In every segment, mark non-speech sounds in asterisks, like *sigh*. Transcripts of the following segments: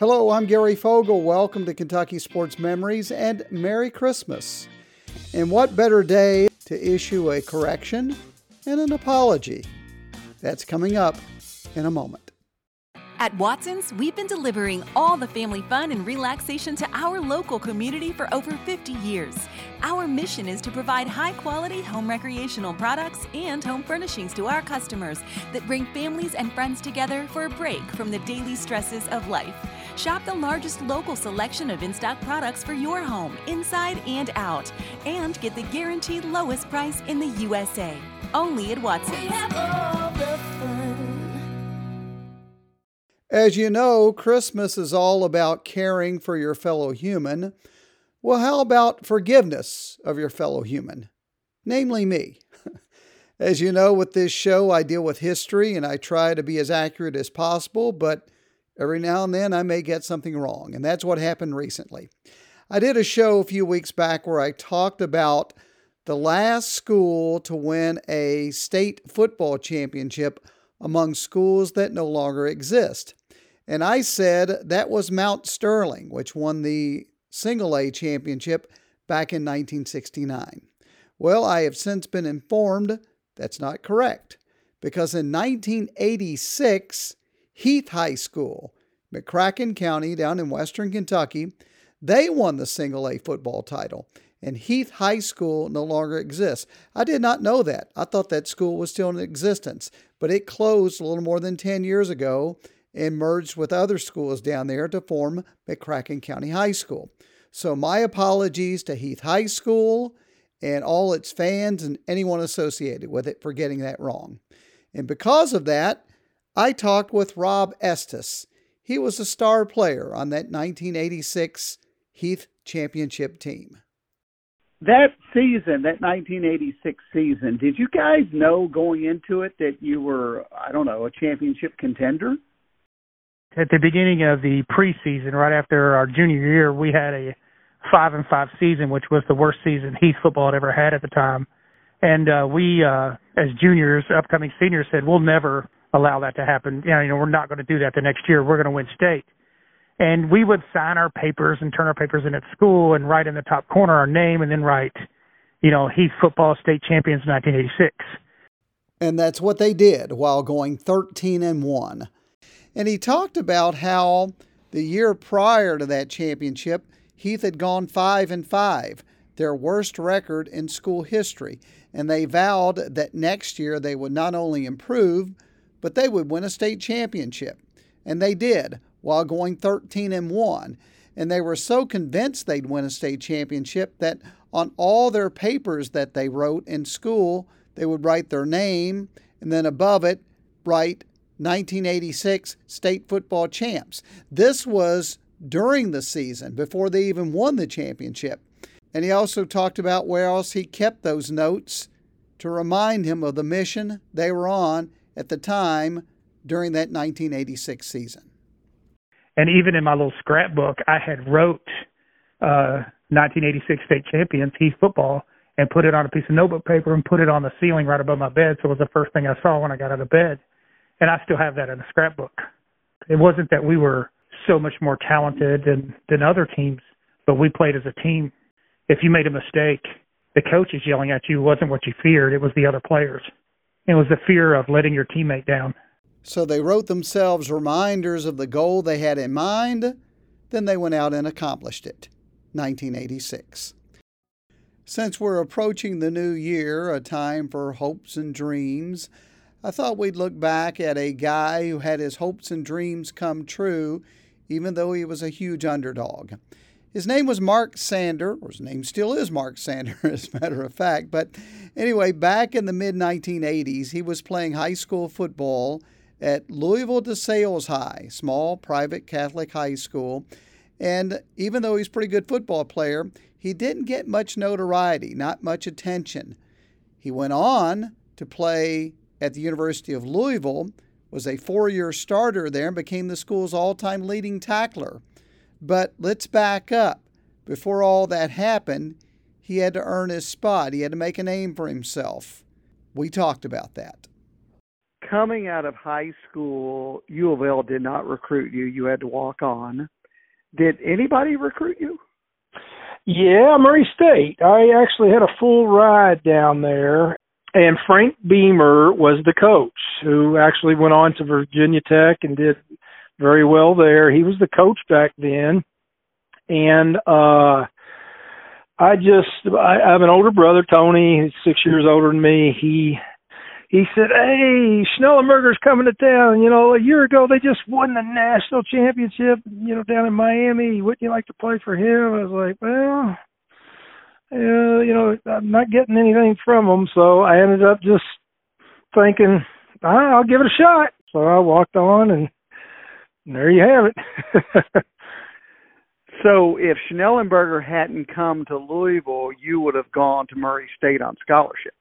Hello, I'm Gary Fogle. Welcome to Kentucky Sports Memories and Merry Christmas. And what better day to issue a correction and an apology? That's coming up in a moment. At Watson's, we've been delivering all the family fun and relaxation to our local community for over 50 years. Our mission is to provide high quality home recreational products and home furnishings to our customers that bring families and friends together for a break from the daily stresses of life. Shop the largest local selection of in stock products for your home, inside and out, and get the guaranteed lowest price in the USA. Only at Watson's. As you know, Christmas is all about caring for your fellow human. Well, how about forgiveness of your fellow human, namely me? *laughs* As you know, with this show, I deal with history and I try to be as accurate as possible, but every now and then I may get something wrong, and that's what happened recently. I did a show a few weeks back where I talked about the last school to win a state football championship among schools that no longer exist. And I said that was Mount Sterling, which won the single A championship back in 1969. Well, I have since been informed that's not correct because in 1986, Heath High School, McCracken County down in western Kentucky, they won the single A football title. And Heath High School no longer exists. I did not know that. I thought that school was still in existence, but it closed a little more than 10 years ago and merged with other schools down there to form McCracken County High School. So, my apologies to Heath High School and all its fans and anyone associated with it for getting that wrong. And because of that, I talked with Rob Estes. He was a star player on that 1986 Heath Championship team. That season, that 1986 season, did you guys know going into it that you were, I don't know, a championship contender? at the beginning of the preseason, right after our junior year, we had a five and five season, which was the worst season Heath football had ever had at the time. And uh, we, uh, as juniors, upcoming seniors, said we'll never allow that to happen. You know, you know, we're not going to do that the next year. We're going to win state. And we would sign our papers and turn our papers in at school and write in the top corner our name and then write, you know, Heath football state champions 1986. And that's what they did while going 13 and 1. And he talked about how the year prior to that championship, Heath had gone 5 and 5, their worst record in school history, and they vowed that next year they would not only improve, but they would win a state championship. And they did while going 13 and 1. And they were so convinced they'd win a state championship that on all their papers that they wrote in school, they would write their name and then above it write 1986 state football champs. This was during the season, before they even won the championship. And he also talked about where else he kept those notes to remind him of the mission they were on at the time during that 1986 season. And even in my little scrapbook, I had wrote uh, 1986 state champions Heath football and put it on a piece of notebook paper and put it on the ceiling right above my bed. So it was the first thing I saw when I got out of bed and I still have that in the scrapbook. It wasn't that we were so much more talented than than other teams, but we played as a team. If you made a mistake, the coach is yelling at you wasn't what you feared; it was the other players. It was the fear of letting your teammate down. So they wrote themselves reminders of the goal they had in mind. Then they went out and accomplished it. 1986. Since we're approaching the new year, a time for hopes and dreams, I thought we'd look back at a guy who had his hopes and dreams come true, even though he was a huge underdog. His name was Mark Sander, or his name still is Mark Sander, *laughs* as a matter of fact. But anyway, back in the mid 1980s, he was playing high school football at Louisville DeSales High, small private Catholic high school. And even though he's a pretty good football player, he didn't get much notoriety, not much attention. He went on to play at the University of Louisville, was a four year starter there, and became the school's all time leading tackler. But let's back up. Before all that happened, he had to earn his spot, he had to make a name for himself. We talked about that. coming out of high school, U of L did not recruit you. You had to walk on. Did anybody recruit you? Yeah, Murray State. I actually had a full ride down there, and Frank Beamer was the coach who actually went on to Virginia Tech and did very well there. He was the coach back then, and uh I just I, have an older brother, Tony, he's six years older than me. He he said, "Hey, Schnellenberger's coming to town. You know, a year ago they just won the national championship. You know, down in Miami. Wouldn't you like to play for him?" I was like, "Well, uh, you know, I'm not getting anything from him." So I ended up just thinking, ah, "I'll give it a shot." So I walked on, and there you have it. *laughs* so if Schnellenberger hadn't come to Louisville, you would have gone to Murray State on scholarship.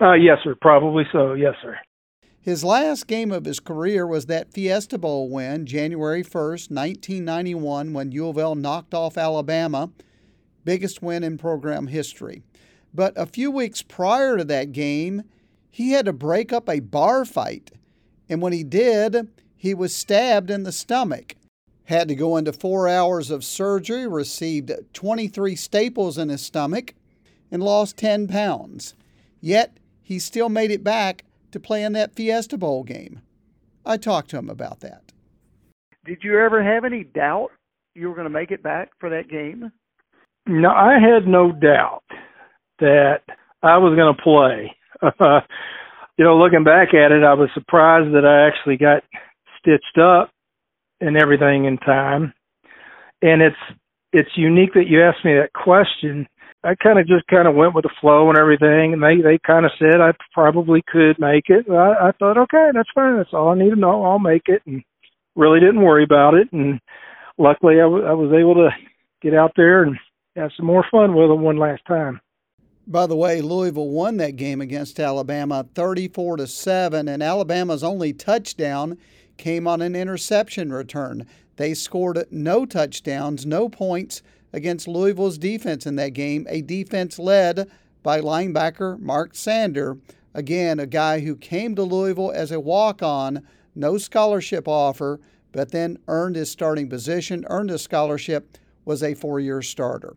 Uh, yes, sir. Probably so. Yes, sir. His last game of his career was that Fiesta Bowl win, January 1st, 1991, when U of L knocked off Alabama, biggest win in program history. But a few weeks prior to that game, he had to break up a bar fight. And when he did, he was stabbed in the stomach. Had to go into four hours of surgery, received 23 staples in his stomach, and lost 10 pounds. Yet, he still made it back to play in that Fiesta Bowl game. I talked to him about that. Did you ever have any doubt you were going to make it back for that game? No, I had no doubt that I was going to play. *laughs* you know, looking back at it, I was surprised that I actually got stitched up and everything in time. And it's it's unique that you asked me that question I kind of just kind of went with the flow and everything, and they they kind of said I probably could make it. I, I thought, okay, that's fine. That's all I need to know. I'll make it, and really didn't worry about it. And luckily, I, w- I was able to get out there and have some more fun with them one last time. By the way, Louisville won that game against Alabama 34 to 7 and Alabama's only touchdown came on an interception return. They scored no touchdowns, no points against Louisville's defense in that game, a defense led by linebacker Mark Sander. Again, a guy who came to Louisville as a walk on, no scholarship offer, but then earned his starting position, earned a scholarship, was a four year starter.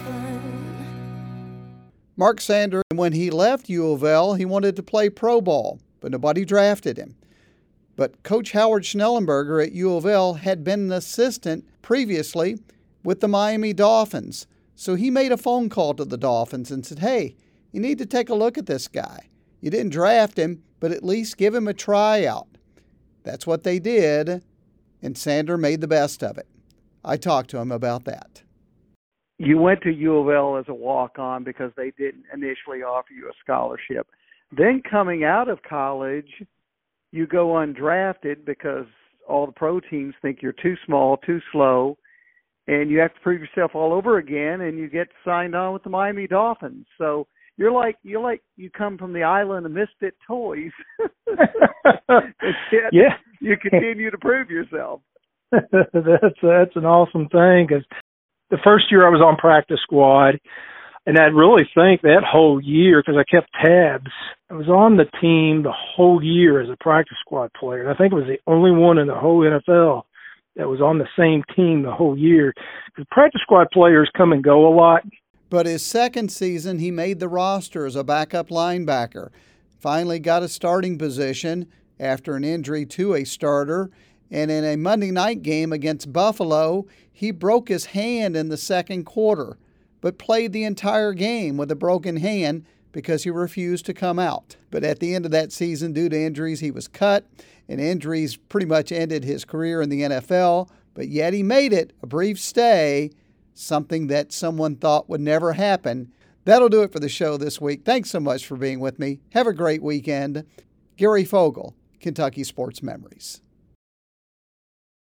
Mark Sander, when he left U of L, he wanted to play pro ball, but nobody drafted him. But Coach Howard Schnellenberger at U of L had been an assistant previously with the Miami Dolphins. So he made a phone call to the Dolphins and said, Hey, you need to take a look at this guy. You didn't draft him, but at least give him a tryout. That's what they did, and Sander made the best of it. I talked to him about that you went to U of L as a walk on because they didn't initially offer you a scholarship. Then coming out of college, you go undrafted because all the pro teams think you're too small, too slow, and you have to prove yourself all over again and you get signed on with the Miami Dolphins. So you're like you're like you come from the island of misfit toys. *laughs* yeah. You continue to prove yourself. *laughs* that's that's an awesome thing because the first year I was on practice squad, and I really think that whole year because I kept tabs. I was on the team the whole year as a practice squad player. And I think it was the only one in the whole NFL that was on the same team the whole year. Because practice squad players come and go a lot. But his second season, he made the roster as a backup linebacker. Finally got a starting position after an injury to a starter and in a Monday night game against Buffalo, he broke his hand in the second quarter, but played the entire game with a broken hand because he refused to come out. But at the end of that season, due to injuries, he was cut, and injuries pretty much ended his career in the NFL. But yet he made it a brief stay, something that someone thought would never happen. That'll do it for the show this week. Thanks so much for being with me. Have a great weekend. Gary Fogle, Kentucky Sports Memories.